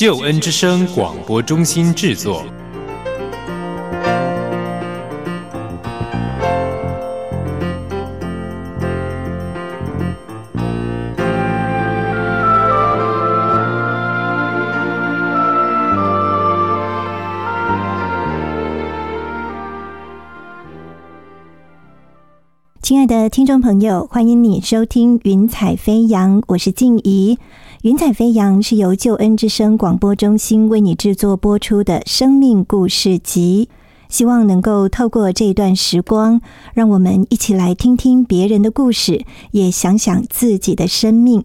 救恩之声广播中心制作。亲爱的听众朋友，欢迎你收听《云彩飞扬》，我是静怡。《云彩飞扬》是由救恩之声广播中心为你制作播出的生命故事集，希望能够透过这段时光，让我们一起来听听别人的故事，也想想自己的生命。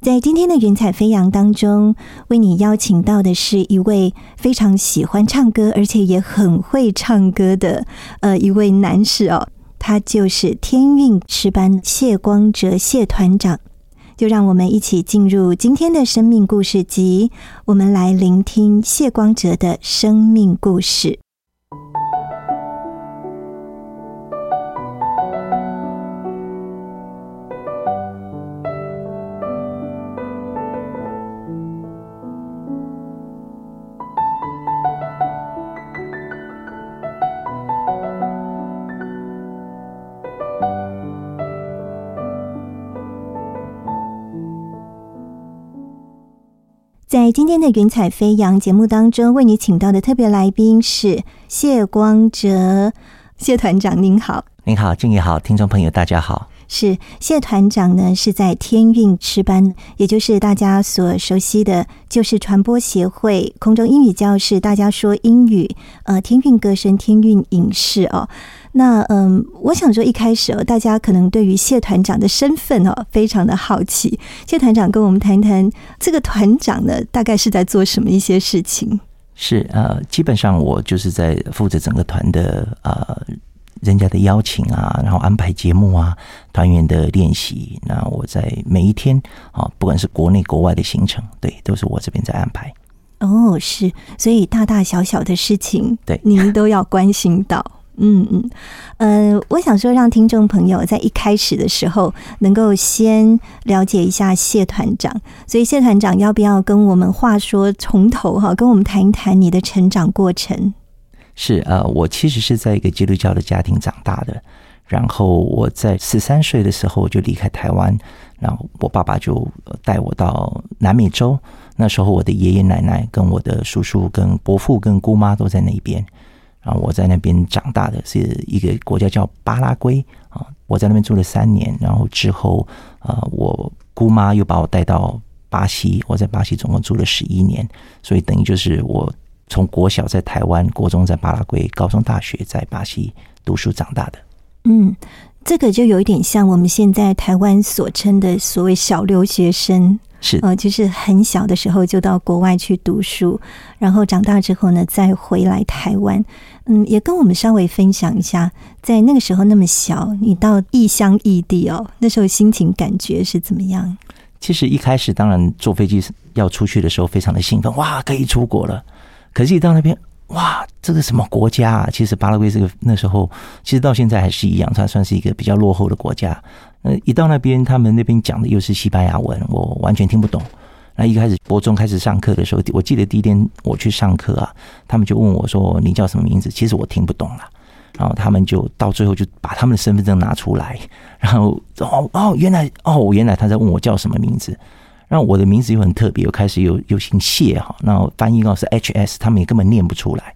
在今天的《云彩飞扬》当中，为你邀请到的是一位非常喜欢唱歌，而且也很会唱歌的呃一位男士哦。他就是天韵诗班谢光哲谢团长，就让我们一起进入今天的生命故事集，我们来聆听谢光哲的生命故事。在今天的《云彩飞扬》节目当中，为你请到的特别来宾是谢光哲谢团长，您好，您好，静怡好，听众朋友大家好。是谢团长呢，是在天韵诗班，也就是大家所熟悉的，就是传播协会空中英语教室，大家说英语，呃，天韵歌声，天韵影视哦。那嗯，我想说一开始哦，大家可能对于谢团长的身份哦，非常的好奇。谢团长跟我们谈谈，这个团长呢，大概是在做什么一些事情？是呃，基本上我就是在负责整个团的呃。人家的邀请啊，然后安排节目啊，团员的练习。那我在每一天啊，不管是国内国外的行程，对，都是我这边在安排。哦，是，所以大大小小的事情，对，您都要关心到。嗯嗯，呃，我想说，让听众朋友在一开始的时候，能够先了解一下谢团长。所以，谢团长要不要跟我们话说从头哈，跟我们谈一谈你的成长过程？是呃，我其实是在一个基督教的家庭长大的，然后我在十三岁的时候就离开台湾，然后我爸爸就带我到南美洲。那时候我的爷爷奶奶跟我的叔叔、跟伯父、跟姑妈都在那边，啊我在那边长大的是一个国家叫巴拉圭啊，我在那边住了三年，然后之后呃，我姑妈又把我带到巴西，我在巴西总共住了十一年，所以等于就是我。从国小在台湾，国中在巴拉圭，高中大学在巴西读书长大的。嗯，这个就有一点像我们现在台湾所称的所谓小留学生，是呃，就是很小的时候就到国外去读书，然后长大之后呢再回来台湾。嗯，也跟我们稍微分享一下，在那个时候那么小，你到异乡异地哦，那时候心情感觉是怎么样？其实一开始当然坐飞机要出去的时候，非常的兴奋，哇，可以出国了。可是一到那边，哇，这个什么国家啊？其实巴拉圭这个那时候，其实到现在还是一样，它算是一个比较落后的国家。呃，一到那边，他们那边讲的又是西班牙文，我完全听不懂。那一开始国中开始上课的时候，我记得第一天我去上课啊，他们就问我说：“你叫什么名字？”其实我听不懂了。然后他们就到最后就把他们的身份证拿出来，然后哦哦，原来哦，原来他在问我叫什么名字。那我的名字又很特别，又开始又又姓谢哈，那翻译到是 H S，他们也根本念不出来，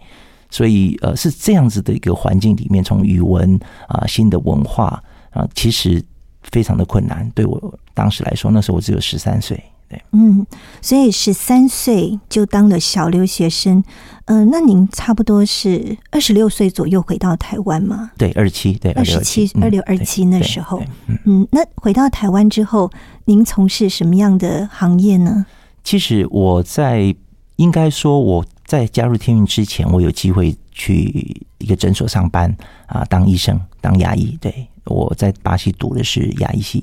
所以呃是这样子的一个环境里面，从语文啊新的文化啊，其实非常的困难。对我当时来说，那时候我只有十三岁。嗯，所以十三岁就当了小留学生，嗯，那您差不多是二十六岁左右回到台湾吗？对，二十七，对，二十七，二六二七那时候，嗯，那回到台湾之后，您从事什么样的行业呢？其实我在。应该说我在加入天运之前，我有机会去一个诊所上班啊，当医生，当牙医。对，我在巴西读的是牙医系。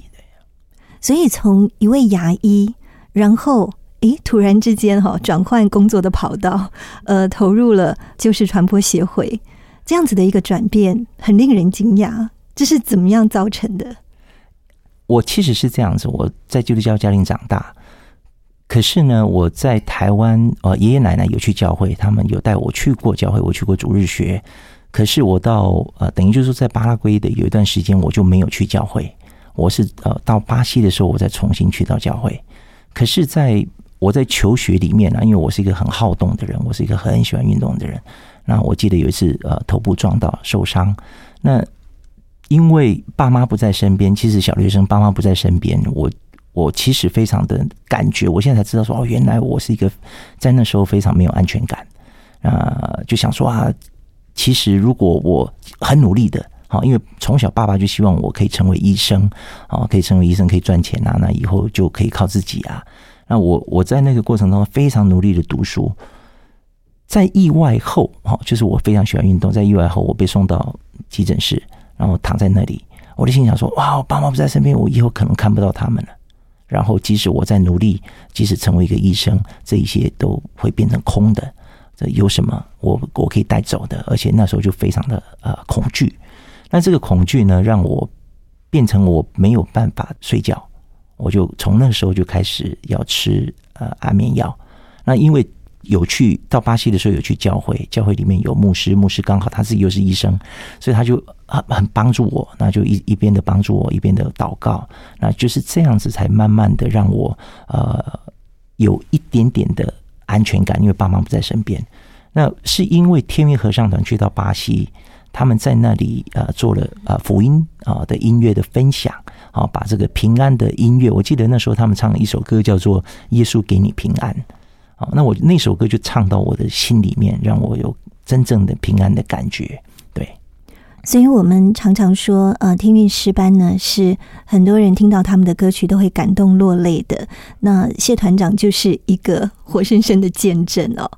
所以从一位牙医，然后诶，突然之间哈，转换工作的跑道，呃，投入了就是传播协会，这样子的一个转变，很令人惊讶。这是怎么样造成的？我其实是这样子，我在基督教家庭长大，可是呢，我在台湾，呃，爷爷奶奶有去教会，他们有带我去过教会，我去过主日学。可是我到呃，等于就是，在巴拉圭的有一段时间，我就没有去教会。我是呃，到巴西的时候，我再重新去到教会。可是，在我在求学里面呢，因为我是一个很好动的人，我是一个很喜欢运动的人。那我记得有一次，呃，头部撞到受伤，那。因为爸妈不在身边，其实小学生爸妈不在身边，我我其实非常的感觉，我现在才知道说哦，原来我是一个在那时候非常没有安全感啊，就想说啊，其实如果我很努力的，好，因为从小爸爸就希望我可以成为医生啊，可以成为医生，可以赚钱啊，那以后就可以靠自己啊。那我我在那个过程当中非常努力的读书，在意外后，哈，就是我非常喜欢运动，在意外后我被送到急诊室。然后躺在那里，我的心想说：“哇，我爸妈不在身边，我以后可能看不到他们了。然后，即使我在努力，即使成为一个医生，这一些都会变成空的。这有什么我我可以带走的？而且那时候就非常的呃恐惧。那这个恐惧呢，让我变成我没有办法睡觉。我就从那时候就开始要吃呃安眠药。那因为。有去到巴西的时候，有去教会，教会里面有牧师，牧师刚好他自己又是医生，所以他就很很帮助我，那就一一边的帮助我，一边的祷告，那就是这样子才慢慢的让我呃有一点点的安全感，因为爸妈不在身边。那是因为天运合唱团去到巴西，他们在那里呃做了呃福音啊的音乐的分享啊，把这个平安的音乐，我记得那时候他们唱了一首歌叫做《耶稣给你平安》。好，那我那首歌就唱到我的心里面，让我有真正的平安的感觉。对，所以我们常常说，呃，天韵诗班呢，是很多人听到他们的歌曲都会感动落泪的。那谢团长就是一个活生生的见证哦。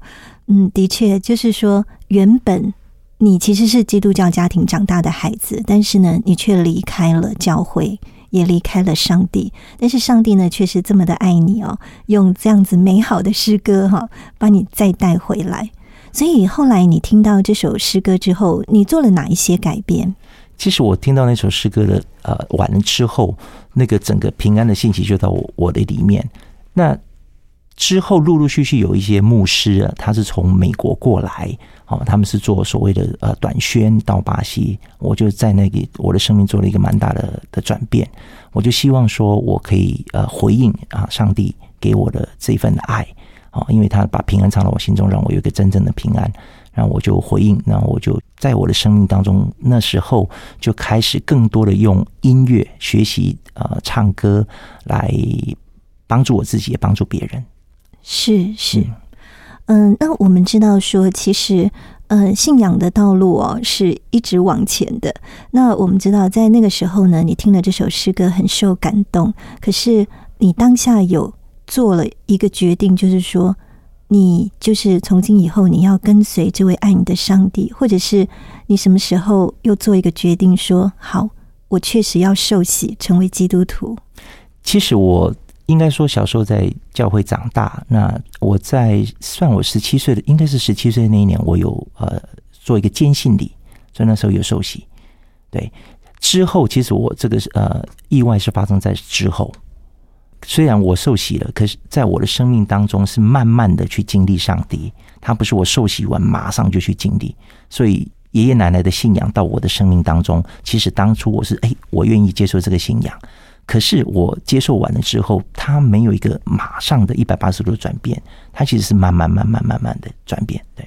嗯，的确，就是说，原本你其实是基督教家庭长大的孩子，但是呢，你却离开了教会。也离开了上帝，但是上帝呢，却是这么的爱你哦，用这样子美好的诗歌哈，把你再带回来。所以后来你听到这首诗歌之后，你做了哪一些改变？其实我听到那首诗歌的呃完了之后，那个整个平安的信息就到我我的里面。那之后陆陆续续有一些牧师啊，他是从美国过来。哦，他们是做所谓的呃短宣到巴西，我就在那个我的生命做了一个蛮大的的转变。我就希望说我可以呃回应啊上帝给我的这份爱啊，因为他把平安藏到我心中，让我有一个真正的平安。然后我就回应，然后我就在我的生命当中，那时候就开始更多的用音乐学习呃唱歌来帮助我自己，也帮助别人。是是。嗯，那我们知道说，其实，呃，信仰的道路哦，是一直往前的。那我们知道，在那个时候呢，你听了这首诗歌，很受感动。可是，你当下有做了一个决定，就是说，你就是从今以后你要跟随这位爱你的上帝，或者是你什么时候又做一个决定，说好，我确实要受洗，成为基督徒。其实我。应该说，小时候在教会长大。那我在算我十七岁的，应该是十七岁那一年，我有呃做一个坚信礼，所以那时候有受洗。对，之后其实我这个呃意外是发生在之后。虽然我受洗了，可是在我的生命当中是慢慢的去经历上帝，他不是我受洗完马上就去经历。所以爷爷奶奶的信仰到我的生命当中，其实当初我是哎，我愿意接受这个信仰。可是我接受完了之后，它没有一个马上的一百八十度的转变，它其实是慢慢、慢慢、慢慢的转变。对，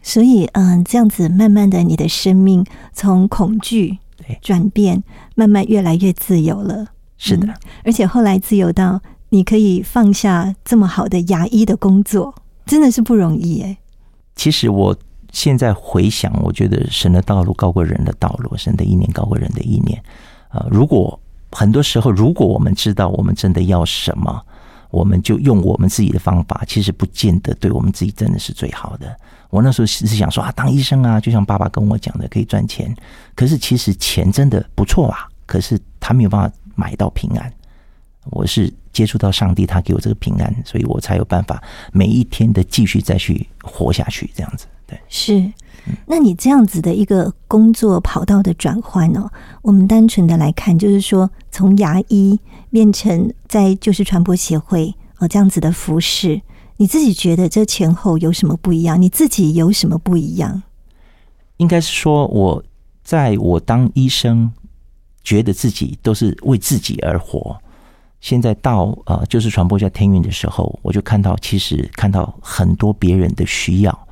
所以嗯，这样子慢慢的，你的生命从恐惧转变，慢慢越来越自由了。是的，而且后来自由到你可以放下这么好的牙医的工作，真的是不容易哎。其实我现在回想，我觉得神的道路高过人的道路，神的意念高过人的意念。呃，如果很多时候，如果我们知道我们真的要什么，我们就用我们自己的方法，其实不见得对我们自己真的是最好的。我那时候是想说啊，当医生啊，就像爸爸跟我讲的，可以赚钱。可是其实钱真的不错啊，可是他没有办法买到平安。我是接触到上帝，他给我这个平安，所以我才有办法每一天的继续再去活下去，这样子。对，是。那你这样子的一个工作跑道的转换哦，我们单纯的来看，就是说从牙医变成在就是传播协会哦这样子的服饰，你自己觉得这前后有什么不一样？你自己有什么不一样？应该是说我在我当医生，觉得自己都是为自己而活。现在到呃就是传播下天运的时候，我就看到其实看到很多别人的需要。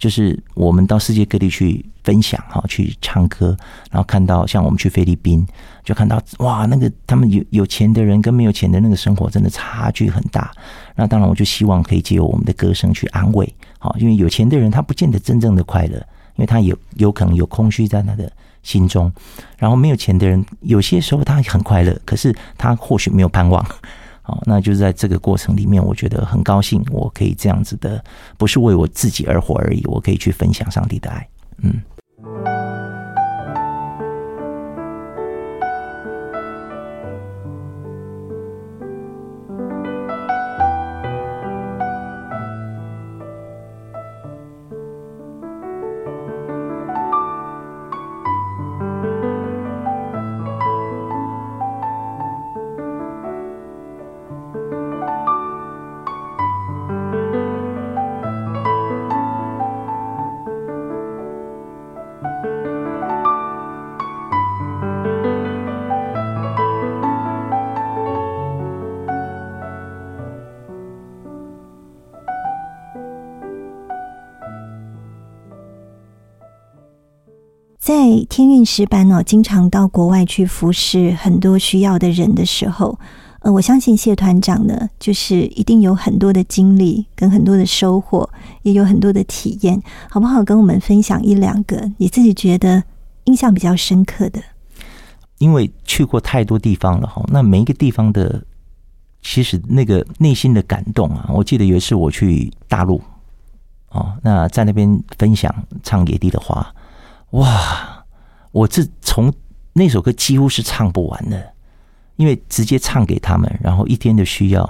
就是我们到世界各地去分享哈，去唱歌，然后看到像我们去菲律宾，就看到哇，那个他们有有钱的人跟没有钱的那个生活真的差距很大。那当然，我就希望可以借由我们的歌声去安慰，好，因为有钱的人他不见得真正的快乐，因为他有有可能有空虚在他的心中。然后没有钱的人，有些时候他很快乐，可是他或许没有盼望。那就是在这个过程里面，我觉得很高兴，我可以这样子的，不是为我自己而活而已，我可以去分享上帝的爱，嗯。经常到国外去服侍很多需要的人的时候，呃，我相信谢团长呢，就是一定有很多的经历跟很多的收获，也有很多的体验，好不好？跟我们分享一两个你自己觉得印象比较深刻的。因为去过太多地方了哈，那每一个地方的其实那个内心的感动啊，我记得有一次我去大陆哦，那在那边分享唱野地的花。哇！我这从那首歌几乎是唱不完的，因为直接唱给他们，然后一天的需要，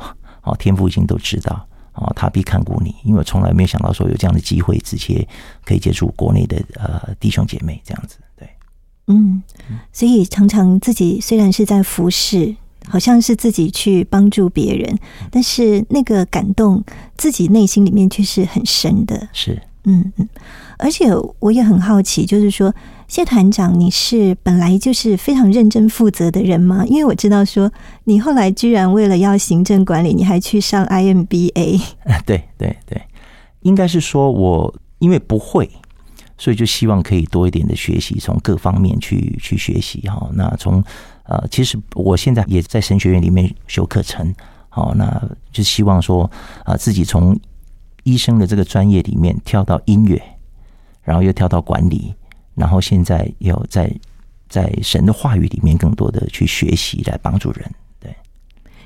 哦，天父已经都知道，哦，他必看顾你。因为我从来没有想到说有这样的机会，直接可以接触国内的呃弟兄姐妹这样子，对，嗯，所以常常自己虽然是在服侍，好像是自己去帮助别人，但是那个感动自己内心里面却是很深的，是，嗯嗯。而且我也很好奇，就是说谢团长，你是本来就是非常认真负责的人吗？因为我知道说你后来居然为了要行政管理，你还去上 IMBA。对对对，应该是说我因为不会，所以就希望可以多一点的学习，从各方面去去学习哈。那从呃，其实我现在也在神学院里面修课程，好，那就希望说啊，自己从医生的这个专业里面跳到音乐。然后又跳到管理，然后现在又在在神的话语里面更多的去学习，来帮助人。对，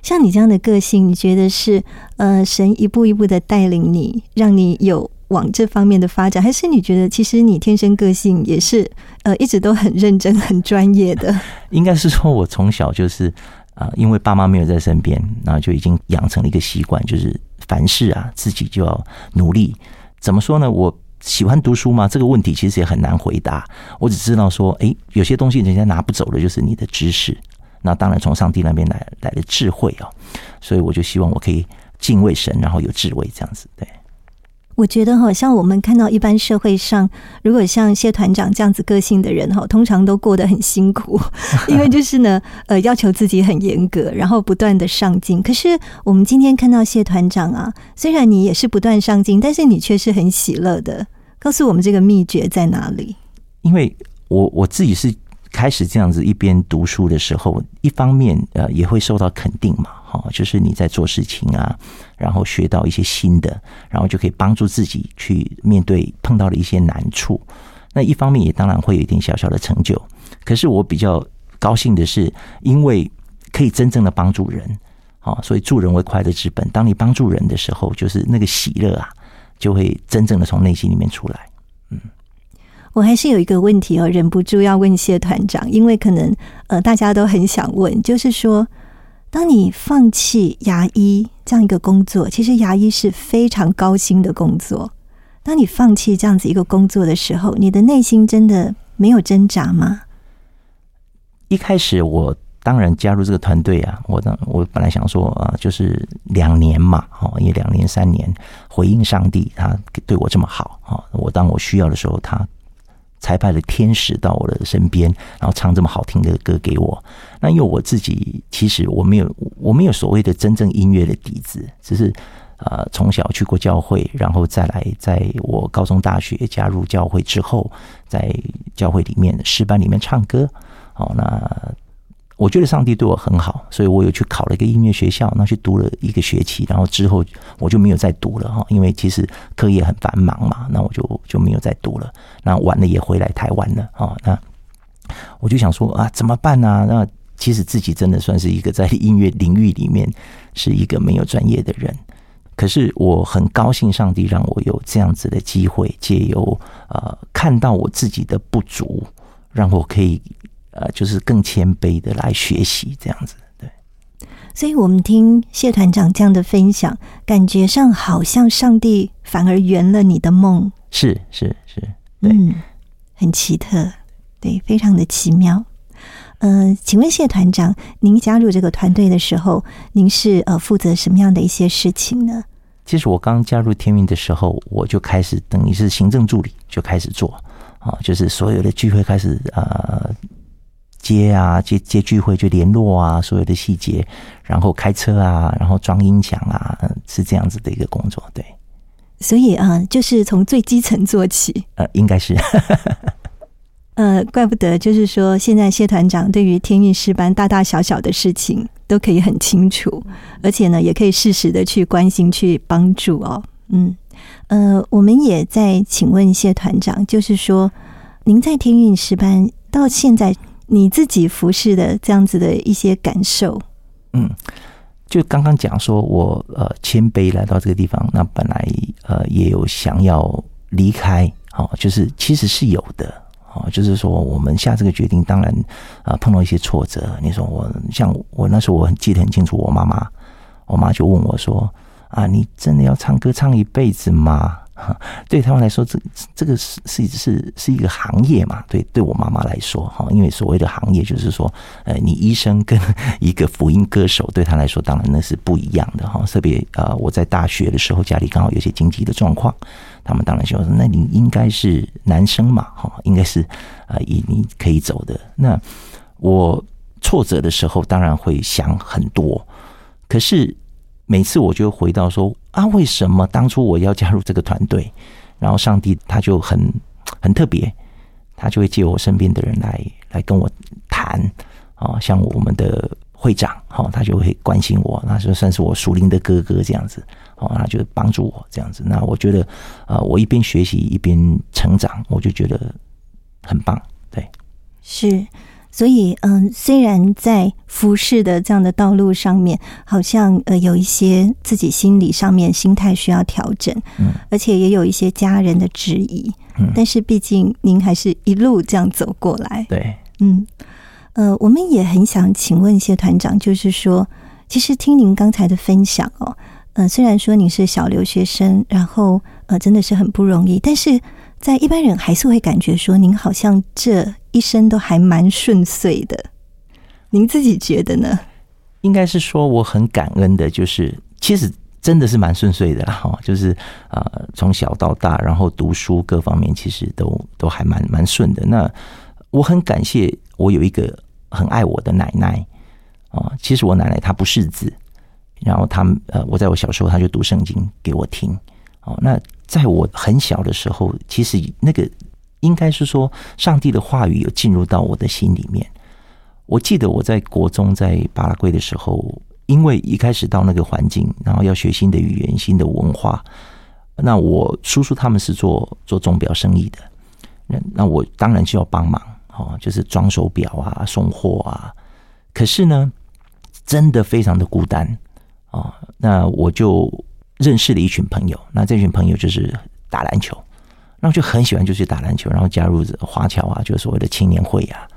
像你这样的个性，你觉得是呃神一步一步的带领你，让你有往这方面的发展，还是你觉得其实你天生个性也是呃一直都很认真、很专业的？应该是说我从小就是啊，因为爸妈没有在身边，然后就已经养成了一个习惯，就是凡事啊自己就要努力。怎么说呢？我。喜欢读书吗？这个问题其实也很难回答。我只知道说，哎，有些东西人家拿不走的，就是你的知识。那当然从上帝那边来来的智慧啊，所以我就希望我可以敬畏神，然后有智慧这样子。对，我觉得好，像我们看到一般社会上，如果像谢团长这样子个性的人哈，通常都过得很辛苦，因为就是呢，呃，要求自己很严格，然后不断的上进。可是我们今天看到谢团长啊，虽然你也是不断上进，但是你却是很喜乐的。告诉我们这个秘诀在哪里？因为我我自己是开始这样子一边读书的时候，一方面呃也会受到肯定嘛，哈，就是你在做事情啊，然后学到一些新的，然后就可以帮助自己去面对碰到的一些难处。那一方面也当然会有一点小小的成就。可是我比较高兴的是，因为可以真正的帮助人。啊，所以助人为快乐之本。当你帮助人的时候，就是那个喜乐啊，就会真正的从内心里面出来。嗯我还是有一个问题哦，忍不住要问谢团长，因为可能呃大家都很想问，就是说，当你放弃牙医这样一个工作，其实牙医是非常高薪的工作。当你放弃这样子一个工作的时候，你的内心真的没有挣扎吗？一开始我当然加入这个团队啊，我当我本来想说啊，就是两年嘛，哦，因为两年三年回应上帝，他对我这么好啊，我当我需要的时候，他才派了天使到我的身边，然后唱这么好听的歌给我。那因为我自己其实我没有我没有所谓的真正音乐的底子，只是呃从小去过教会，然后再来在我高中大学加入教会之后，在教会里面诗班里面唱歌。哦，那我觉得上帝对我很好，所以我有去考了一个音乐学校，那去读了一个学期，然后之后我就没有再读了哈，因为其实课业很繁忙嘛，那我就就没有再读了。那晚了也回来台湾了啊，那我就想说啊，怎么办呢？那其实自己真的算是一个在音乐领域里面是一个没有专业的人，可是我很高兴上帝让我有这样子的机会，借由呃看到我自己的不足，让我可以。呃，就是更谦卑的来学习这样子，对。所以，我们听谢团长这样的分享，感觉上好像上帝反而圆了你的梦。是是是，嗯，很奇特，对，非常的奇妙。呃，请问谢团长，您加入这个团队的时候，您是呃负责什么样的一些事情呢？其实我刚加入天运的时候，我就开始等于是行政助理，就开始做啊，就是所有的聚会开始呃。接啊，接接聚会就联络啊，所有的细节，然后开车啊，然后装音响啊，是这样子的一个工作，对。所以啊，就是从最基层做起。呃，应该是。呃，怪不得，就是说，现在谢团长对于天运师班大大小小的事情都可以很清楚，而且呢，也可以适时的去关心、去帮助哦。嗯，呃，我们也在请问谢团长，就是说，您在天运师班到现在。你自己服侍的这样子的一些感受，嗯，就刚刚讲说，我呃谦卑来到这个地方，那本来呃也有想要离开，哦，就是其实是有的，哦，就是说我们下这个决定，当然啊碰到一些挫折。你说我像我那时候我很记得很清楚，我妈妈，我妈就问我说啊，你真的要唱歌唱一辈子吗？哈 对他们来说，这这个是是是是一个行业嘛？对，对我妈妈来说，哈，因为所谓的行业就是说，呃，你医生跟 一个福音歌手，对他来说，当然那是不一样的哈。特别呃，我在大学的时候，家里刚好有些经济的状况，他们当然就说，那你应该是男生嘛，哈，应该是啊，以你可以走的。那我挫折的时候，当然会想很多，可是。每次我就回到说啊，为什么当初我要加入这个团队？然后上帝他就很很特别，他就会借我身边的人来来跟我谈啊，像我们的会长哈，他就会关心我，那就算是我属灵的哥哥这样子哦，他就帮助我这样子。那我觉得啊，我一边学习一边成长，我就觉得很棒。对，是。所以，嗯，虽然在服饰的这样的道路上面，好像呃有一些自己心理上面心态需要调整，嗯，而且也有一些家人的质疑，嗯，但是毕竟您还是一路这样走过来，对，嗯，呃，我们也很想请问一些团长，就是说，其实听您刚才的分享哦，呃，虽然说你是小留学生，然后呃真的是很不容易，但是在一般人还是会感觉说，您好像这。一生都还蛮顺遂的，您自己觉得呢？应该是说我很感恩的，就是其实真的是蛮顺遂的哈，就是呃从小到大，然后读书各方面其实都都还蛮蛮顺的。那我很感谢我有一个很爱我的奶奶啊，其实我奶奶她不识字，然后她呃我在我小时候她就读圣经给我听哦。那在我很小的时候，其实那个。应该是说，上帝的话语有进入到我的心里面。我记得我在国中在巴拉圭的时候，因为一开始到那个环境，然后要学新的语言、新的文化，那我叔叔他们是做做钟表生意的，那那我当然就要帮忙哦，就是装手表啊、送货啊。可是呢，真的非常的孤单哦，那我就认识了一群朋友，那这群朋友就是打篮球，然后就很喜欢就去打篮球，然后加入华侨啊，就所谓的青年会啊，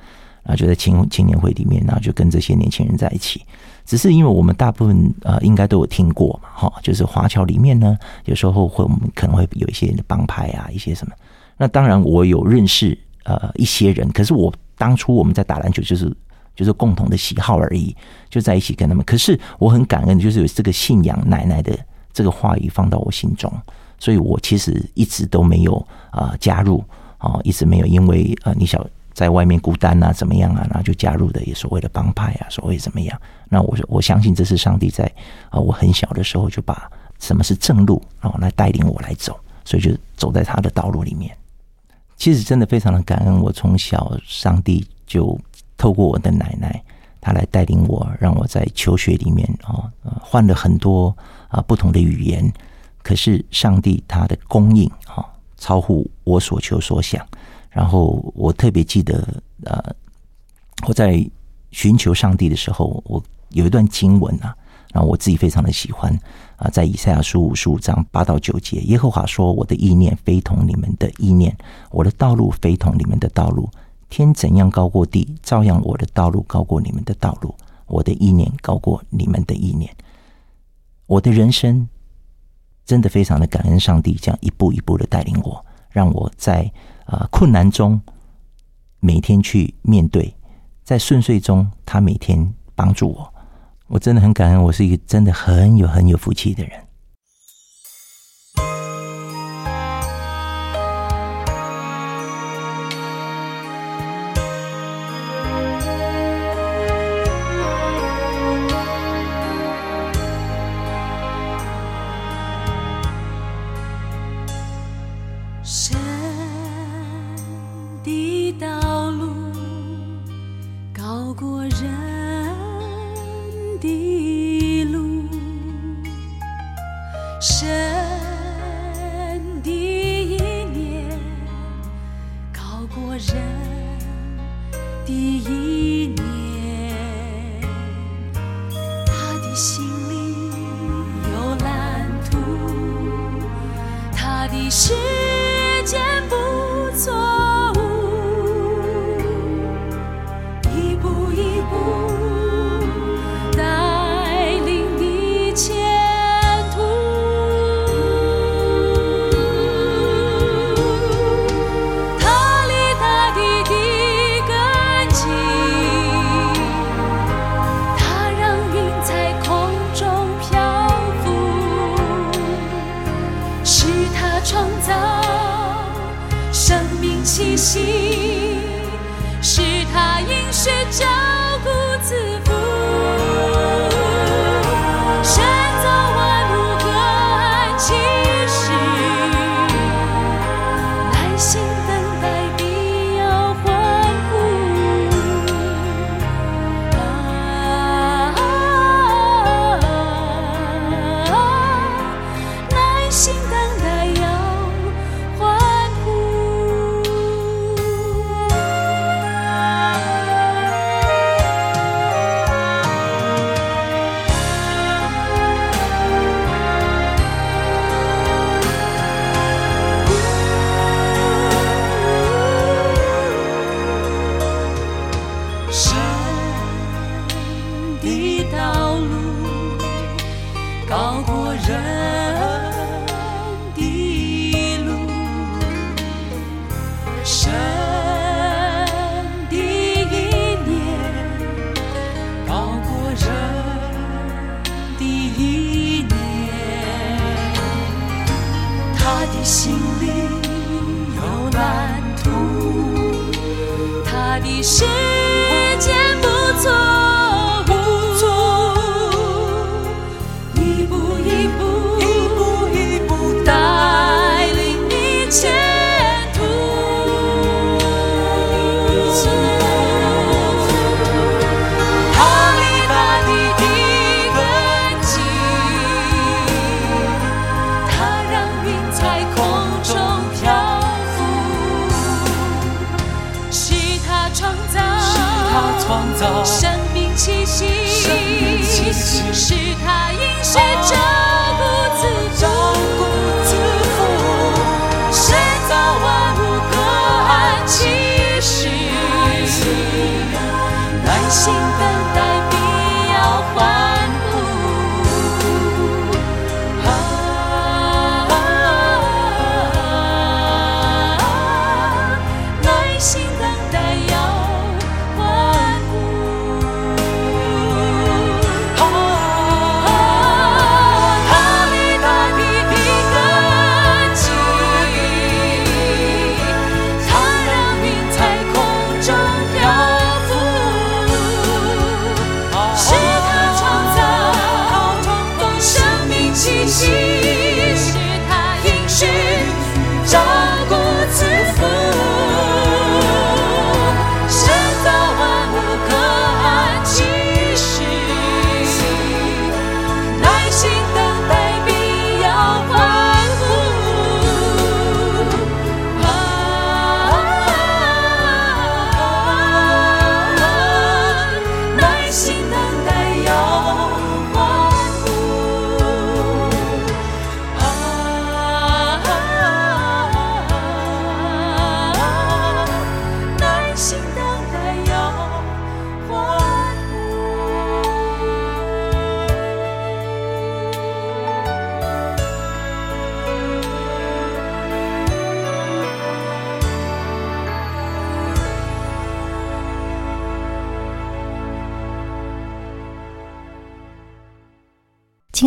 然后就在青青年会里面，然后就跟这些年轻人在一起。只是因为我们大部分呃应该都有听过嘛，哈，就是华侨里面呢，有时候会我们可能会有一些帮派啊，一些什么。那当然我有认识呃一些人，可是我当初我们在打篮球就是就是共同的喜好而已，就在一起跟他们。可是我很感恩，就是有这个信仰奶奶的这个话语放到我心中，所以我其实一直都没有啊加入啊，一直没有因为呃你想。在外面孤单啊，怎么样啊？然后就加入的也所谓的帮派啊，所谓怎么样？那我我相信这是上帝在啊，我很小的时候就把什么是正路啊来带领我来走，所以就走在他的道路里面。其实真的非常的感恩，我从小上帝就透过我的奶奶，她来带领我，让我在求学里面啊，换了很多啊不同的语言。可是上帝他的供应啊，超乎我所求所想。然后我特别记得，呃，我在寻求上帝的时候，我有一段经文啊，然后我自己非常的喜欢啊，在以赛亚书五十五章八到九节，耶和华说：“我的意念非同你们的意念，我的道路非同你们的道路。天怎样高过地，照样我的道路高过你们的道路，我的意念高过你们的意念。我的人生真的非常的感恩上帝，这样一步一步的带领我，让我在。”啊，困难中每天去面对，在顺遂中，他每天帮助我，我真的很感恩。我是一个真的很有很有福气的人。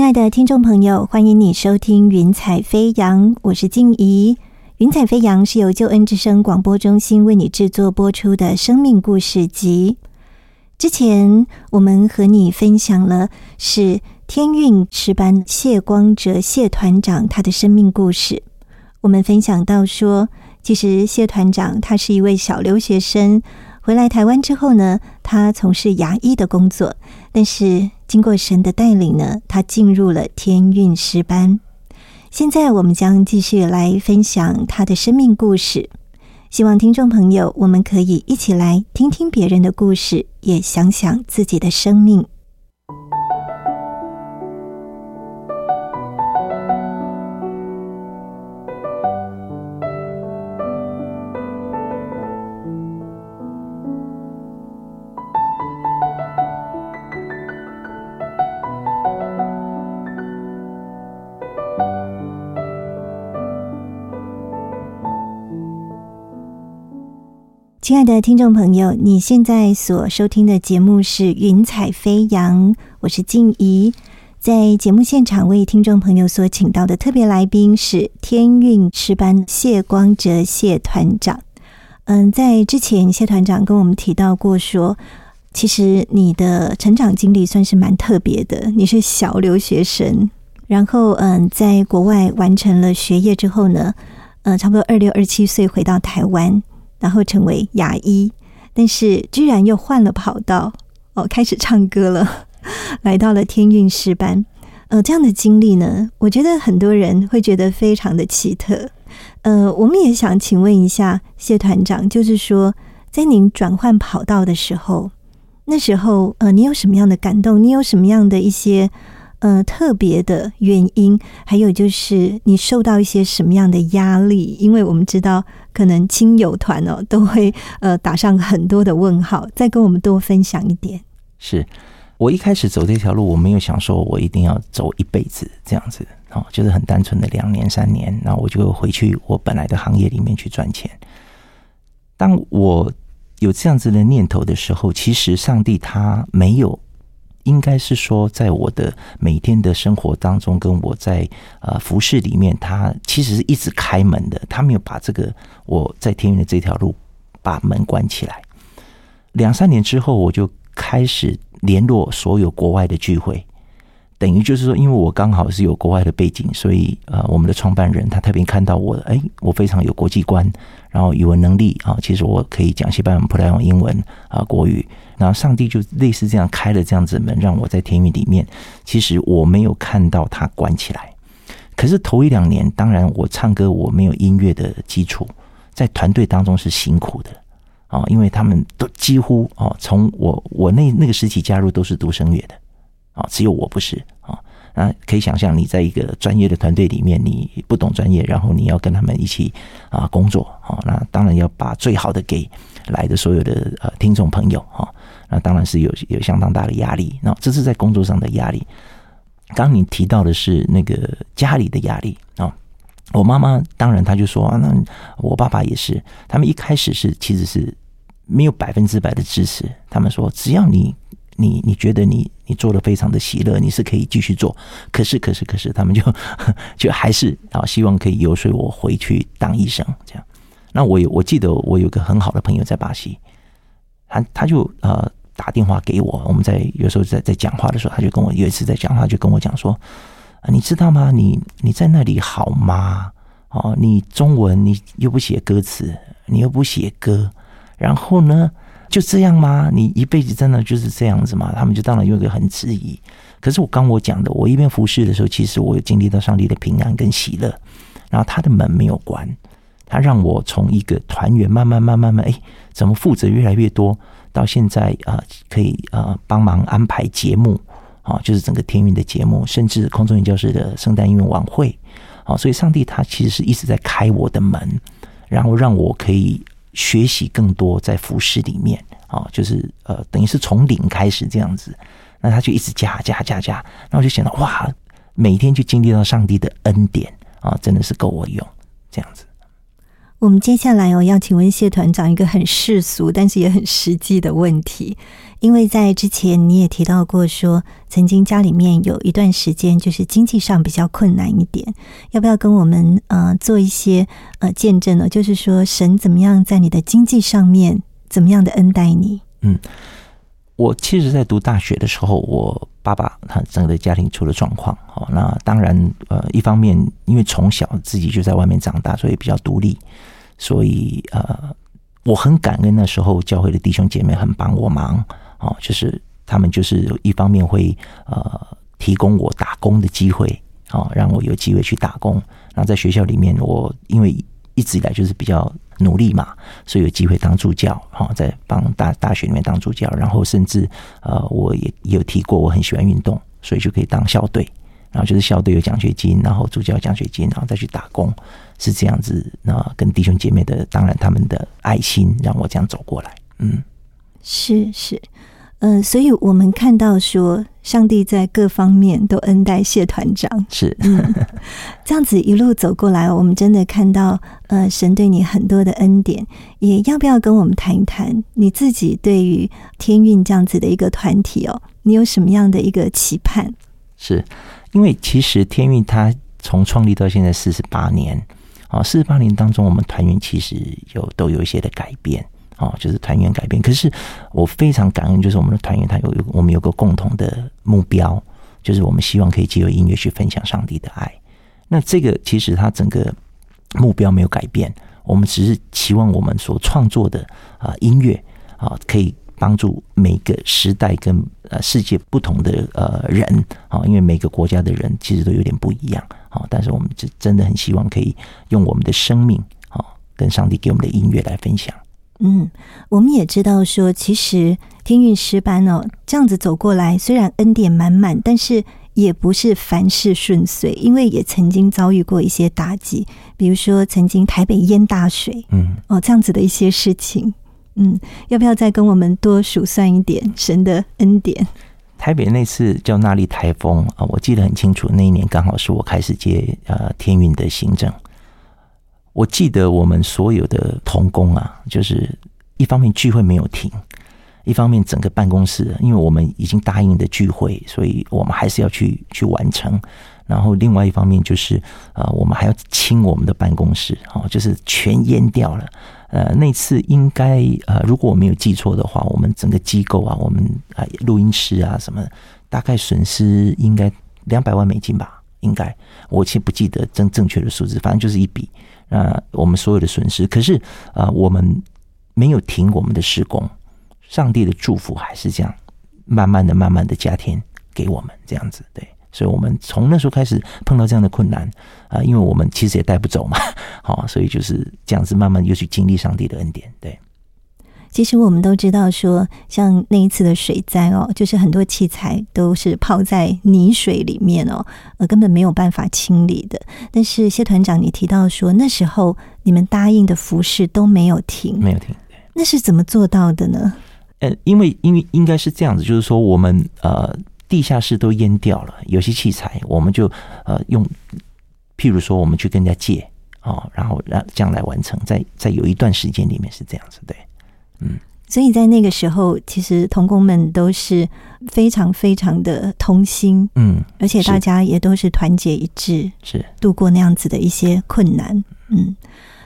亲爱的听众朋友，欢迎你收听《云彩飞扬》，我是静怡。《云彩飞扬》是由救恩之声广播中心为你制作播出的生命故事集。之前我们和你分享了是天韵诗班谢光哲谢团长他的生命故事。我们分享到说，其实谢团长他是一位小留学生，回来台湾之后呢，他从事牙医的工作，但是经过神的带领呢，他进入了天运诗班。现在我们将继续来分享他的生命故事。希望听众朋友，我们可以一起来听听别人的故事，也想想自己的生命。亲爱的听众朋友，你现在所收听的节目是《云彩飞扬》，我是静怡。在节目现场为听众朋友所请到的特别来宾是天运诗班谢光哲谢团长。嗯，在之前谢团长跟我们提到过说，其实你的成长经历算是蛮特别的，你是小留学生，然后嗯，在国外完成了学业之后呢，呃，差不多二六二七岁回到台湾。然后成为牙医，但是居然又换了跑道哦，开始唱歌了，来到了天韵诗班。呃，这样的经历呢，我觉得很多人会觉得非常的奇特。呃，我们也想请问一下谢团长，就是说，在您转换跑道的时候，那时候呃，你有什么样的感动？你有什么样的一些呃特别的原因？还有就是你受到一些什么样的压力？因为我们知道。可能亲友团哦都会呃打上很多的问号，再跟我们多分享一点。是我一开始走这条路，我没有想说我一定要走一辈子这样子哦，就是很单纯的两年三年，那我就回去我本来的行业里面去赚钱。当我有这样子的念头的时候，其实上帝他没有。应该是说，在我的每天的生活当中，跟我在呃服饰里面，他其实是一直开门的。他没有把这个我在天云的这条路把门关起来。两三年之后，我就开始联络所有国外的聚会，等于就是说，因为我刚好是有国外的背景，所以呃，我们的创办人他特别看到我，哎，我非常有国际观，然后语文能力啊，其实我可以讲西班牙、葡萄牙英文啊、国语。然后上帝就类似这样开了这样子门，让我在天韵里面。其实我没有看到他关起来。可是头一两年，当然我唱歌我没有音乐的基础，在团队当中是辛苦的啊，因为他们都几乎哦，从我我那那个时期加入都是读声乐的啊，只有我不是啊。那可以想象，你在一个专业的团队里面，你不懂专业，然后你要跟他们一起啊工作啊，那当然要把最好的给来的所有的呃听众朋友哈。那当然是有有相当大的压力。那这是在工作上的压力。刚你提到的是那个家里的压力啊，我妈妈当然她就说啊，那我爸爸也是，他们一开始是其实是没有百分之百的支持，他们说只要你你你觉得你你做的非常的喜乐，你是可以继续做，可是可是可是他们就 就还是啊希望可以游说我回去当医生这样。那我有我记得我有个很好的朋友在巴西，他他就呃。打电话给我，我们在有时候在在讲话的时候，他就跟我有一次在讲话，就跟我讲说：“你知道吗？你你在那里好吗？哦，你中文你又不写歌词，你又不写歌，然后呢就这样吗？你一辈子真的就是这样子吗？”他们就当然有一个很质疑。可是我刚我讲的，我一边服侍的时候，其实我有经历到上帝的平安跟喜乐，然后他的门没有关，他让我从一个团员慢慢慢慢慢，哎，怎么负责越来越多。到现在啊，可以呃帮忙安排节目啊，就是整个天运的节目，甚至空中云教室的圣诞音乐晚会啊，所以上帝他其实是一直在开我的门，然后让我可以学习更多在服饰里面啊，就是呃等于是从零开始这样子，那他就一直加加加加，那我就想到哇，每天就经历到上帝的恩典啊，真的是够我用这样子。我们接下来哦，要请问谢团长一个很世俗，但是也很实际的问题。因为在之前你也提到过，说曾经家里面有一段时间就是经济上比较困难一点，要不要跟我们呃做一些呃见证呢？就是说神怎么样在你的经济上面怎么样的恩待你？嗯，我其实，在读大学的时候，我爸爸他整个家庭出了状况。哦，那当然呃，一方面因为从小自己就在外面长大，所以比较独立。所以呃，我很感恩那时候教会的弟兄姐妹很帮我忙哦，就是他们就是一方面会呃提供我打工的机会哦，让我有机会去打工。然后在学校里面，我因为一直以来就是比较努力嘛，所以有机会当助教哈，在帮大大学里面当助教。然后甚至呃，我也有提过我很喜欢运动，所以就可以当校队。然后就是校队有奖学金，然后助教奖学金，然后再去打工。是这样子，那跟弟兄姐妹的，当然他们的爱心让我这样走过来。嗯，是是，嗯，所以我们看到说，上帝在各方面都恩待谢团长。是，嗯，这样子一路走过来，我们真的看到，呃，神对你很多的恩典。也要不要跟我们谈一谈你自己对于天运这样子的一个团体哦？你有什么样的一个期盼？是因为其实天运它从创立到现在四十八年。啊，四十八年当中，我们团员其实有都有一些的改变，啊，就是团员改变。可是我非常感恩，就是我们的团员他有有我们有个共同的目标，就是我们希望可以借由音乐去分享上帝的爱。那这个其实他整个目标没有改变，我们只是期望我们所创作的啊音乐啊可以。帮助每个时代跟呃世界不同的呃人啊，因为每个国家的人其实都有点不一样啊。但是我们真真的很希望可以用我们的生命好，跟上帝给我们的音乐来分享。嗯，我们也知道说，其实天运诗班哦，这样子走过来，虽然恩典满满，但是也不是凡事顺遂，因为也曾经遭遇过一些打击，比如说曾经台北淹大水，嗯，哦这样子的一些事情。嗯，要不要再跟我们多数算一点神的恩典？台北那次叫那莉台风啊，我记得很清楚。那一年刚好是我开始接呃天运的行政。我记得我们所有的童工啊，就是一方面聚会没有停，一方面整个办公室，因为我们已经答应的聚会，所以我们还是要去去完成。然后另外一方面就是呃，我们还要清我们的办公室，哦，就是全淹掉了。呃，那次应该呃，如果我没有记错的话，我们整个机构啊，我们啊录音师啊什么，大概损失应该两百万美金吧，应该我其实不记得正正确的数字，反正就是一笔。那我们所有的损失，可是啊，我们没有停我们的施工，上帝的祝福还是这样，慢慢的、慢慢的加添给我们这样子，对。所以，我们从那时候开始碰到这样的困难啊，因为我们其实也带不走嘛，好，所以就是这样子慢慢又去经历上帝的恩典。对，其实我们都知道说，像那一次的水灾哦，就是很多器材都是泡在泥水里面哦，呃，根本没有办法清理的。但是谢团长，你提到说那时候你们答应的服饰都没有停，没有停。那是怎么做到的呢？呃，因为因为应该是这样子，就是说我们呃地下室都淹掉了，有些器材我们就呃用，譬如说我们去跟人家借哦，然后让这样来完成，在在有一段时间里面是这样子，对，嗯，所以在那个时候，其实童工们都是非常非常的同心，嗯，而且大家也都是团结一致，是。度过那样子的一些困难。嗯，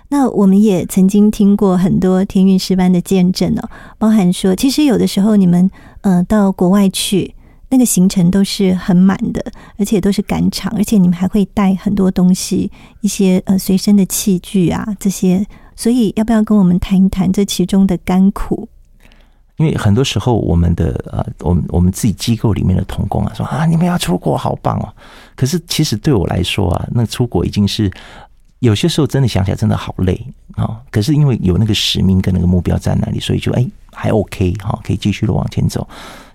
那我们也曾经听过很多天运师班的见证哦，包含说，其实有的时候你们呃到国外去，那个行程都是很满的，而且都是赶场，而且你们还会带很多东西，一些呃随身的器具啊这些。所以，要不要跟我们谈一谈这其中的甘苦？因为很多时候我们的呃，我们我们自己机构里面的童工啊，说啊，你们要出国好棒哦。可是其实对我来说啊，那出国已经是有些时候真的想起来真的好累啊、可是因为有那个使命跟那个目标在那里，所以就哎还 OK 哈、可以继续的往前走。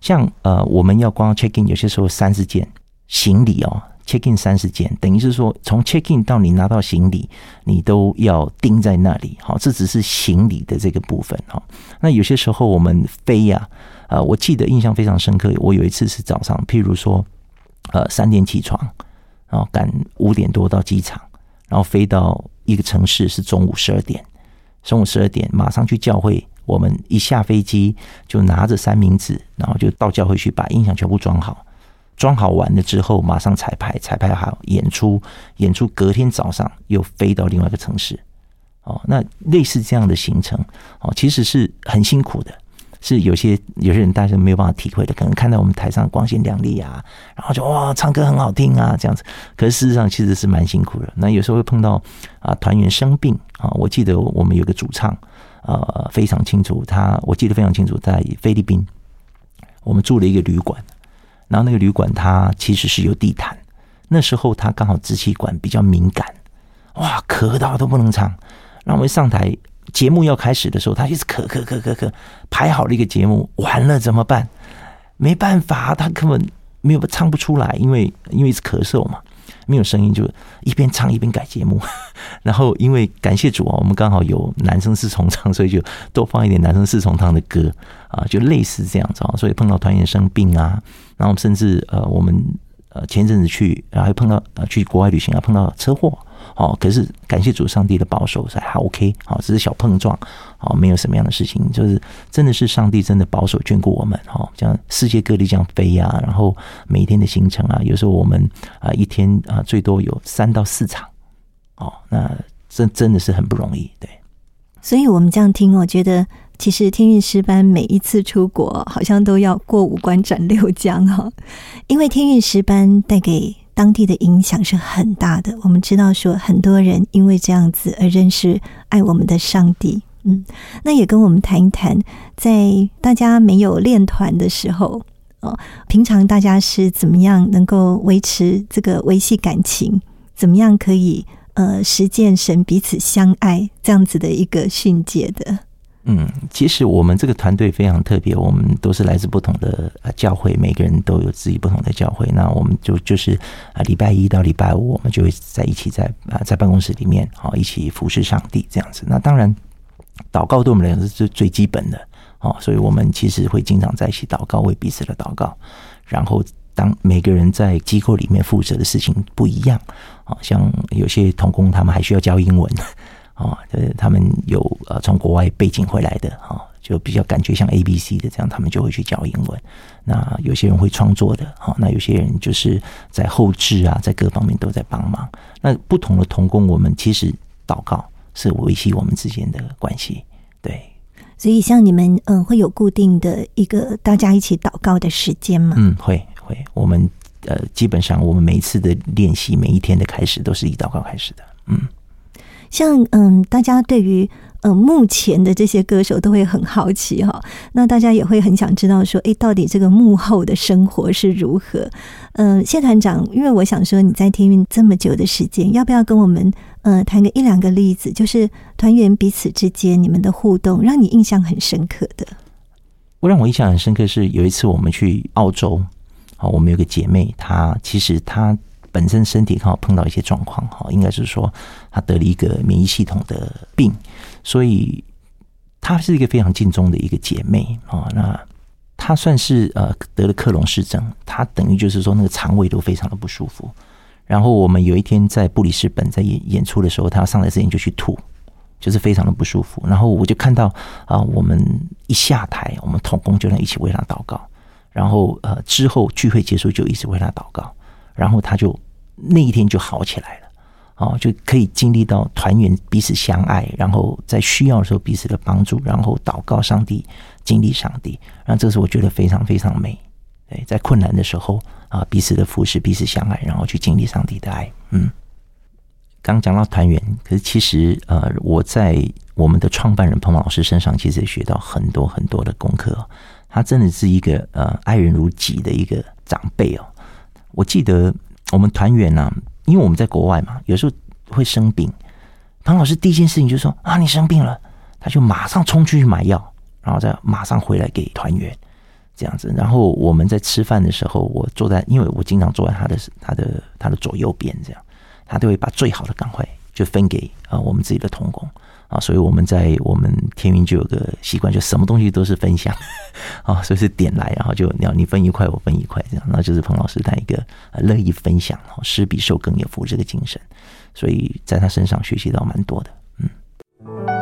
像呃，我们要光 check in，有些时候三十件行李哦，check in 三十件，等于是说从 check in 到你拿到行李，你都要盯在那里。好，这只是行李的这个部分哈。那有些时候我们飞呀、呃，我记得印象非常深刻。我有一次是早上，譬如说，呃，三点起床，然后赶五点多到机场，然后飞到一个城市是中午十二点，中午十二点马上去教会。我们一下飞机就拿着三明治，然后就到教会去把音响全部装好。装好完了之后，马上彩排，彩排好演出，演出隔天早上又飞到另外一个城市。哦，那类似这样的行程，哦，其实是很辛苦的，是有些有些人大家没有办法体会的，可能看到我们台上光鲜亮丽啊，然后就哇唱歌很好听啊这样子，可是事实上其实是蛮辛苦的。那有时候会碰到啊团员生病啊，我记得我们有个主唱，呃非常清楚，他我记得非常清楚，在菲律宾，我们住了一个旅馆，然后那个旅馆它其实是有地毯，那时候他刚好支气管比较敏感，哇咳到都不能唱。然后我们上台节目要开始的时候，他一直咳咳咳咳咳，排好了一个节目，完了怎么办？没办法，他根本没有唱不出来，因为因为是咳嗽嘛，没有声音，就一边唱一边改节目。然后因为感谢主啊，我们刚好有男生四重唱，所以就多放一点男生四重唱的歌啊，就类似这样子啊。所以碰到团员生病啊，然后甚至呃我们呃前一阵子去，然后还碰到呃去国外旅行啊，碰到车祸。哦，可是感谢主上帝的保守，还还 OK，好，只是小碰撞，好，没有什么样的事情，就是真的是上帝真的保守眷顾我们，哈，这样世界各地这样飞呀、然后每一天的行程啊，有时候我们啊一天啊最多有三到四场，哦，那真真的是很不容易，对，所以我们这样听，我觉得其实天运师班每一次出国，好像都要过五关斩六将哈，因为天运师班带给当地的影响是很大的。我们知道说，很多人因为这样子而认识爱我们的上帝。嗯，那也跟我们谈一谈，在大家没有练团的时候，哦，平常大家是怎么样能够维持这个维系感情？怎么样可以呃实践神彼此相爱这样子的一个训诫的？嗯，其实我们这个团队非常特别，我们都是来自不同的教会，每个人都有自己不同的教会。那我们就就是啊，礼拜一到礼拜五，我们就会在一起在啊在办公室里面好一起服侍上帝这样子。那当然，祷告对我们来讲是最最基本的哦，所以我们其实会经常在一起祷告，为彼此的祷告。然后，当每个人在机构里面负责的事情不一样，啊，像有些童工他们还需要教英文。哦，呃，他们有呃从国外背景回来的哈、哦，就比较感觉像 A B C 的这样，他们就会去教英文。那有些人会创作的，哈、哦，那有些人就是在后置啊，在各方面都在帮忙。那不同的童工，我们其实祷告是维系我们之间的关系，对。所以，像你们嗯、呃会有固定的一个大家一起祷告的时间吗？嗯，会会，我们呃基本上我们每一次的练习，每一天的开始都是以祷告开始的，嗯。像嗯，大家对于呃，目前的这些歌手都会很好奇哈，那大家也会很想知道说，诶，到底这个幕后的生活是如何？嗯，谢团长，因为我想说你在天运这么久的时间，要不要跟我们呃谈个一两个例子，就是团员彼此之间你们的互动，让你印象很深刻的？我让我印象很深刻是有一次我们去澳洲，好，我们有个姐妹，她其实她本身身体刚好碰到一些状况，哈，应该是说她得了一个免疫系统的病，所以她是一个非常敬重的一个姐妹啊。那她算是呃得了克隆氏症，她等于就是说那个肠胃都非常的不舒服。然后我们有一天在布里斯本在演演出的时候，她上来之前就去吐。就是非常的不舒服，然后我就看到啊，我们一下台，我们同工就能一起为他祷告，然后呃之后聚会结束就一直为他祷告，然后他就那一天就好起来了，哦，就可以经历到团圆彼此相爱，然后在需要的时候彼此的帮助，然后祷告上帝，经历上帝，然后这是我觉得非常非常美，对，在困难的时候啊，彼此的扶持，彼此相爱，然后去经历上帝的爱，嗯。刚讲到团圆，可是其实呃，我在我们的创办人彭老师身上，其实也学到很多很多的功课。他真的是一个呃爱人如己的一个长辈哦。我记得我们团员呢，因为我们在国外嘛，有时候会生病。唐老师第一件事情就说：“啊，你生病了。”他就马上冲出去买药，然后再马上回来给团员这样子。然后我们在吃饭的时候，我坐在，因为我经常坐在他的他的他的左右边这样。他都会把最好的赶快就分给啊我们自己的同工啊，所以我们在我们天云就有个习惯，就什么东西都是分享啊，所以是点来，然后就你要你分一块，我分一块这样，那就是彭老师他一个乐意分享，施比受更有福这个精神，所以在他身上学习到蛮多的，嗯。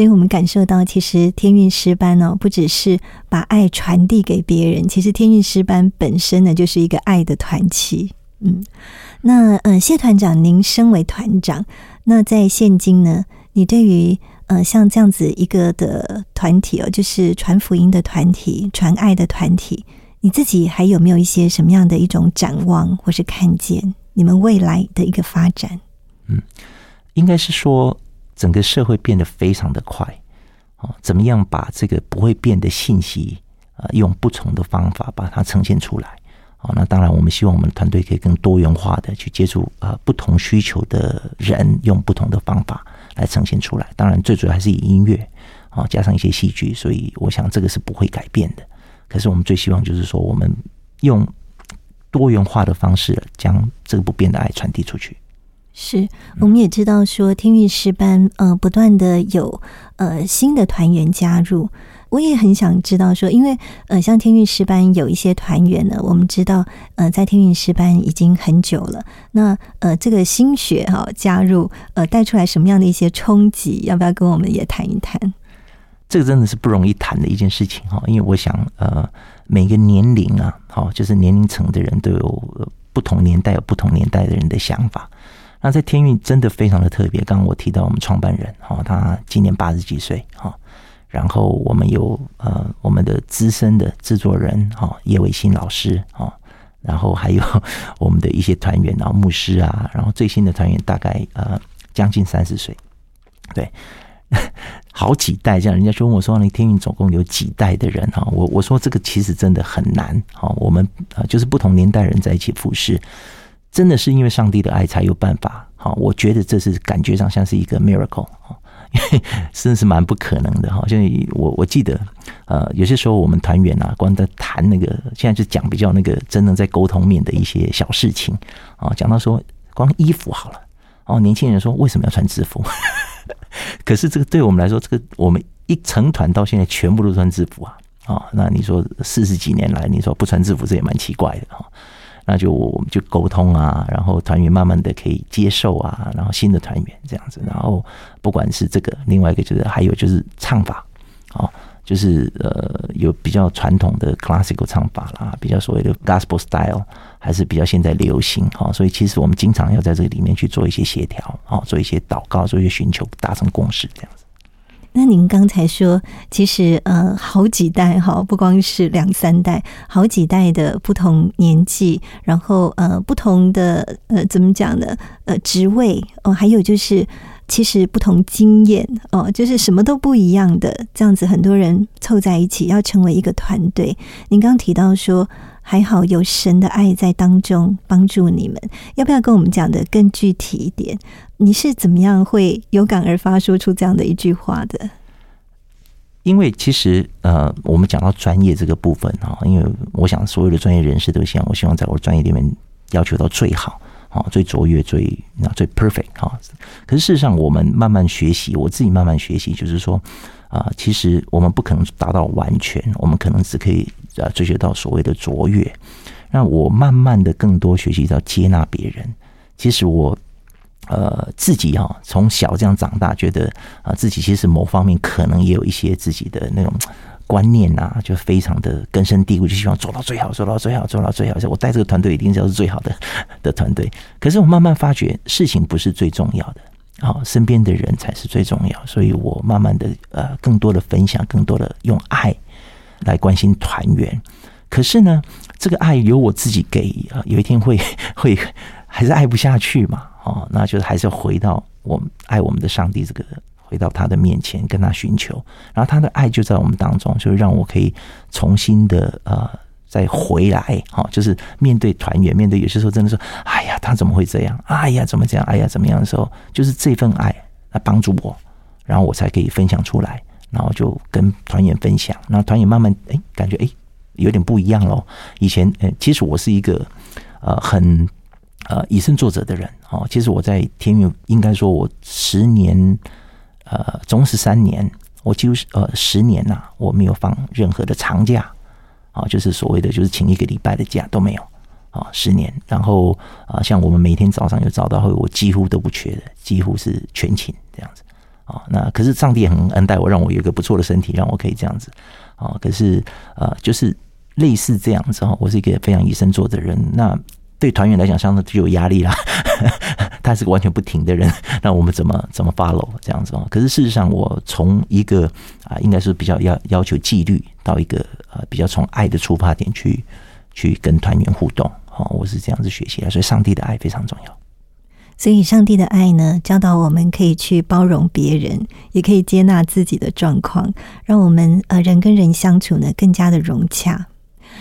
所以我们感受到，其实天韵诗班呢，不只是把爱传递给别人，其实天韵诗班本身呢，就是一个爱的团契。嗯，那呃，谢团长，您身为团长，那在现今呢，你对于呃像这样子一个的团体哦，就是传福音的团体、传爱的团体，你自己还有没有一些什么样的一种展望，或是看见你们未来的一个发展？嗯，应该是说。整个社会变得非常的快，哦，怎么样把这个不会变的信息，呃，用不同的方法把它呈现出来？哦，那当然，我们希望我们团队可以更多元化的去接触呃不同需求的人，用不同的方法来呈现出来。当然，最主要还是以音乐啊，加上一些戏剧，所以我想这个是不会改变的。可是我们最希望就是说，我们用多元化的方式将这个不变的爱传递出去。是，我们也知道说天韵诗班呃不断的有呃新的团员加入，我也很想知道说，因为呃像天韵诗班有一些团员呢，我们知道呃在天韵诗班已经很久了，那呃这个新血哈加入呃带出来什么样的一些冲击，要不要跟我们也谈一谈？这个真的是不容易谈的一件事情哈，因为我想呃每个年龄啊，好就是年龄层的人都有不同年代有不同年代的人的想法。那在天运真的非常的特别。刚刚我提到我们创办人哈，他今年八十几岁哈，然后我们有呃我们的资深的制作人哈叶伟新老师哈，然后还有我们的一些团员啊牧师啊，然后最新的团员大概呃将近三十岁，对，好几代这样。人家就问我说：“你天运总共有几代的人？”哈，我我说这个其实真的很难哈。我们啊就是不同年代人在一起服侍。真的是因为上帝的爱才有办法，好，我觉得这是感觉上像是一个 miracle，因为 真的是蛮不可能的哈。像我我记得，呃，有些时候我们团员啊，光在谈那个，现在就讲比较那个真的在沟通面的一些小事情啊，讲到说光衣服好了，哦，年轻人说为什么要穿制服？可是这个对我们来说，这个我们一成团到现在全部都穿制服啊啊！那你说四十几年来，你说不穿制服，这也蛮奇怪的哈。那就我们就沟通啊，然后团员慢慢的可以接受啊，然后新的团员这样子，然后不管是这个，另外一个就是还有就是唱法哦，就是呃有比较传统的 classical 唱法啦，比较所谓的 gospel style，还是比较现在流行哈，所以其实我们经常要在这个里面去做一些协调哦，做一些祷告，做一些寻求达成共识这样子。那您刚才说，其实呃，好几代哈，不光是两三代，好几代的不同年纪，然后呃，不同的呃，怎么讲呢？呃，职位哦，还有就是其实不同经验哦，就是什么都不一样的这样子，很多人凑在一起要成为一个团队。您刚提到说，还好有神的爱在当中帮助你们，要不要跟我们讲的更具体一点？你是怎么样会有感而发说出这样的一句话的？因为其实呃，我们讲到专业这个部分哈，因为我想所有的专业人士都希望，我希望在我的专业里面要求到最好啊，最卓越、最那最 perfect 哈。可是事实上，我们慢慢学习，我自己慢慢学习，就是说啊，其实我们不可能达到完全，我们可能只可以呃追求到所谓的卓越。那我慢慢的更多学习到接纳别人。其实我。呃，自己哈从小这样长大，觉得啊自己其实某方面可能也有一些自己的那种观念啊，就非常的根深蒂固，就希望做到最好，做到最好，做到最好。我带这个团队一定是要是最好的 的团队。可是我慢慢发觉，事情不是最重要的，啊，身边的人才是最重要。所以我慢慢的呃，更多的分享，更多的用爱来关心团员。可是呢，这个爱由我自己给啊，有一天会 会还是爱不下去嘛。哦，那就是还是要回到我们爱我们的上帝这个，回到他的面前跟他寻求，然后他的爱就在我们当中，就让我可以重新的呃再回来，哈，就是面对团员，面对有些时候真的说，哎呀，他怎么会这样？哎呀，怎么这样？哎呀，怎么样的时候，就是这份爱来帮助我，然后我才可以分享出来，然后就跟团员分享，然后团员慢慢哎感觉哎有点不一样喽。以前呃，其实我是一个呃很。呃，以身作则的人哦，其实我在天运应该说，我十年，呃，总是三年，我几乎是呃十年呐，我没有放任何的长假啊，就是所谓的就是请一个礼拜的假都没有啊，十年。然后啊，像我们每天早上有早到会，我几乎都不缺的，几乎是全勤这样子啊。那可是上帝很恩待我，让我有一个不错的身体，让我可以这样子啊。可是呃，就是类似这样子哈，我是一个非常以身作则的人，那。对团员来讲，相当具有压力啦。他是个完全不停的人，那我们怎么怎么 follow 这样子哦？可是事实上，我从一个啊，应该是比较要要求纪律，到一个呃比较从爱的出发点去去跟团员互动哦，我是这样子学习的。所以，上帝的爱非常重要。所以，上帝的爱呢，教导我们可以去包容别人，也可以接纳自己的状况，让我们呃人跟人相处呢更加的融洽。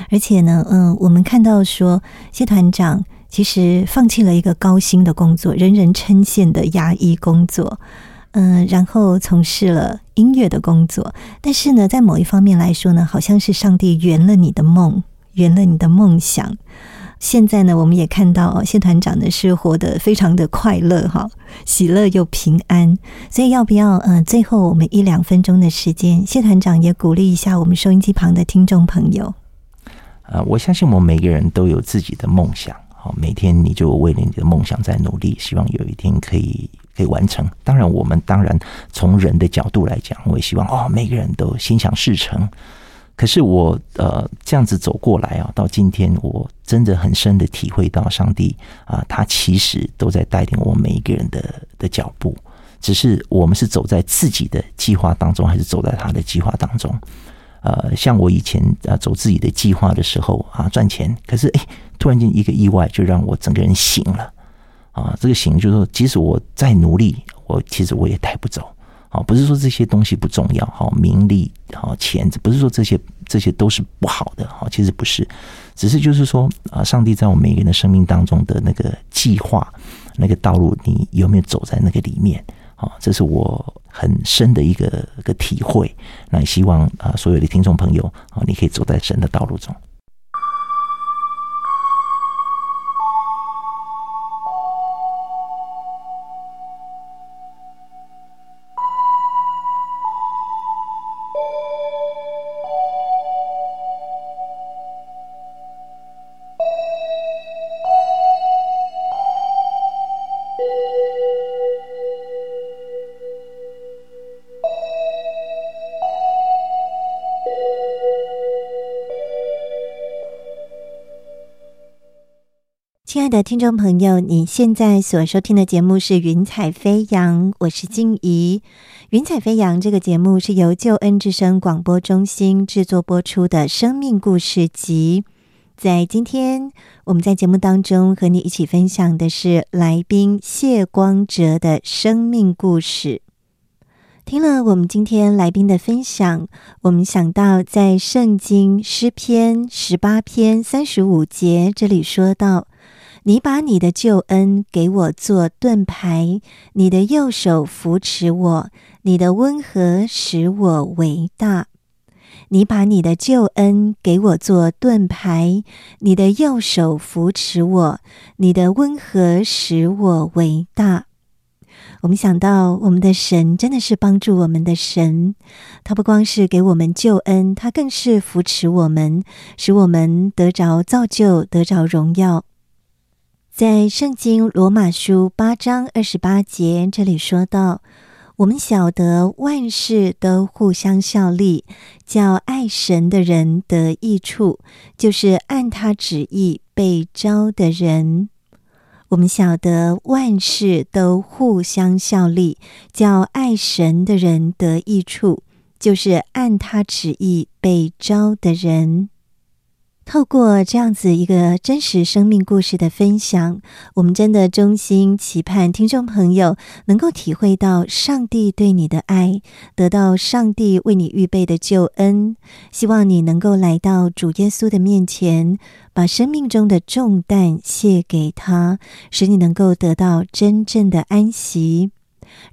而且呢，嗯，我们看到说谢团长其实放弃了一个高薪的工作，人人称羡的牙医工作，嗯，然后从事了音乐的工作。但是呢，在某一方面来说呢，好像是上帝圆了你的梦，圆了你的梦想。现在呢，我们也看到谢团长呢是活得非常的快乐哈，喜乐又平安。所以要不要嗯，最后我们一两分钟的时间，谢团长也鼓励一下我们收音机旁的听众朋友。啊，我相信我们每个人都有自己的梦想，好，每天你就为了你的梦想在努力，希望有一天可以可以完成。当然，我们当然从人的角度来讲，我也希望哦，每个人都心想事成。可是我呃这样子走过来啊，到今天我真的很深的体会到，上帝啊，他其实都在带领我们每一个人的的脚步，只是我们是走在自己的计划当中，还是走在他的计划当中。呃，像我以前啊走自己的计划的时候啊赚钱，可是哎，突然间一个意外就让我整个人醒了啊！这个醒就是说，即使我再努力，我其实我也带不走啊！不是说这些东西不重要，好名利好钱，不是说这些这些都是不好的哈，其实不是，只是就是说啊，上帝在我们每个人的生命当中的那个计划、那个道路，你有没有走在那个里面？啊，这是我很深的一个个体会。那希望啊，所有的听众朋友啊，你可以走在神的道路中。的听众朋友，你现在所收听的节目是《云彩飞扬》，我是静怡。《云彩飞扬》这个节目是由救恩之声广播中心制作播出的生命故事集。在今天，我们在节目当中和你一起分享的是来宾谢光哲的生命故事。听了我们今天来宾的分享，我们想到在圣经诗篇十八篇三十五节这里说到。你把你的救恩给我做盾牌，你的右手扶持我，你的温和使我为大。你把你的救恩给我做盾牌，你的右手扶持我，你的温和使我为大。我们想到，我们的神真的是帮助我们的神，他不光是给我们救恩，他更是扶持我们，使我们得着造就，得着荣耀。在圣经罗马书八章二十八节，这里说到：“我们晓得万事都互相效力，叫爱神的人得益处，就是按他旨意被招的人。我们晓得万事都互相效力，叫爱神的人得益处，就是按他旨意被招的人。”透过这样子一个真实生命故事的分享，我们真的衷心期盼听众朋友能够体会到上帝对你的爱，得到上帝为你预备的救恩。希望你能够来到主耶稣的面前，把生命中的重担卸给他，使你能够得到真正的安息。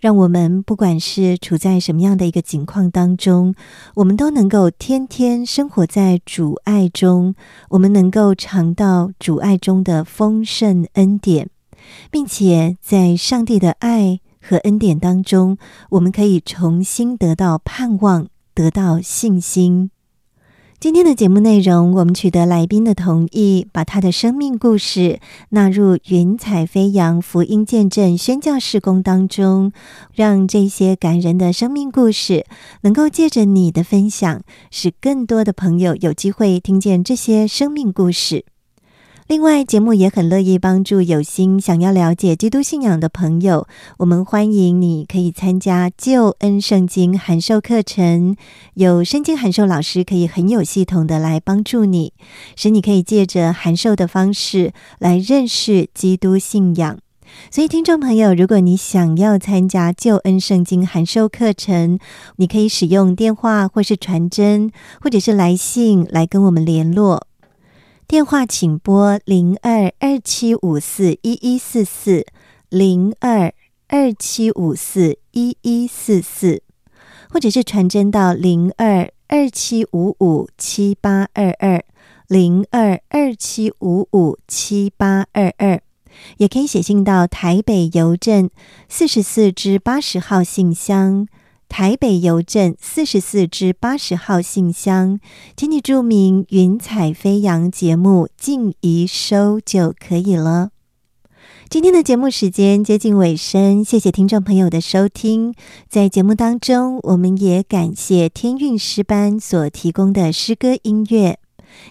让我们不管是处在什么样的一个境况当中，我们都能够天天生活在主爱中，我们能够尝到主爱中的丰盛恩典，并且在上帝的爱和恩典当中，我们可以重新得到盼望，得到信心。今天的节目内容，我们取得来宾的同意，把他的生命故事纳入“云彩飞扬”福音见证宣教事工当中，让这些感人的生命故事能够借着你的分享，使更多的朋友有机会听见这些生命故事。另外，节目也很乐意帮助有心想要了解基督信仰的朋友。我们欢迎你可以参加救恩圣经函授课程，有圣经函授老师可以很有系统的来帮助你，使你可以借着函授的方式来认识基督信仰。所以，听众朋友，如果你想要参加救恩圣经函授课程，你可以使用电话，或是传真，或者是来信来跟我们联络。电话请拨零二二七五四一一四四零二二七五四一一四四，或者是传真到零二二七五五七八二二零二二七五五七八二二，也可以写信到台北邮政四十四至八十号信箱。台北邮政四十四至八十号信箱，请你注明“云彩飞扬”节目静怡收就可以了。今天的节目时间接近尾声，谢谢听众朋友的收听。在节目当中，我们也感谢天韵诗班所提供的诗歌音乐。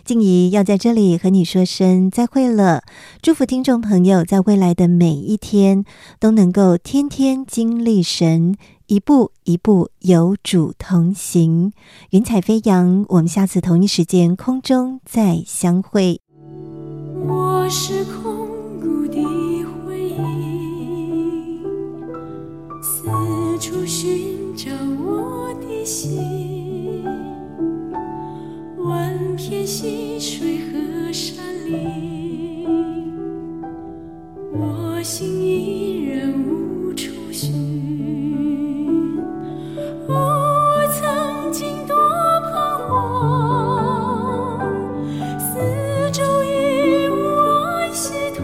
静怡要在这里和你说声再会了，祝福听众朋友在未来的每一天都能够天天经历神。一步一步有主同行，云彩飞扬。我们下次同一时间空中再相会。我是空谷的回忆，四处寻找我的心，万片溪水和山林，我心依然无处寻。哦我曾经多彷徨四周已无岸系土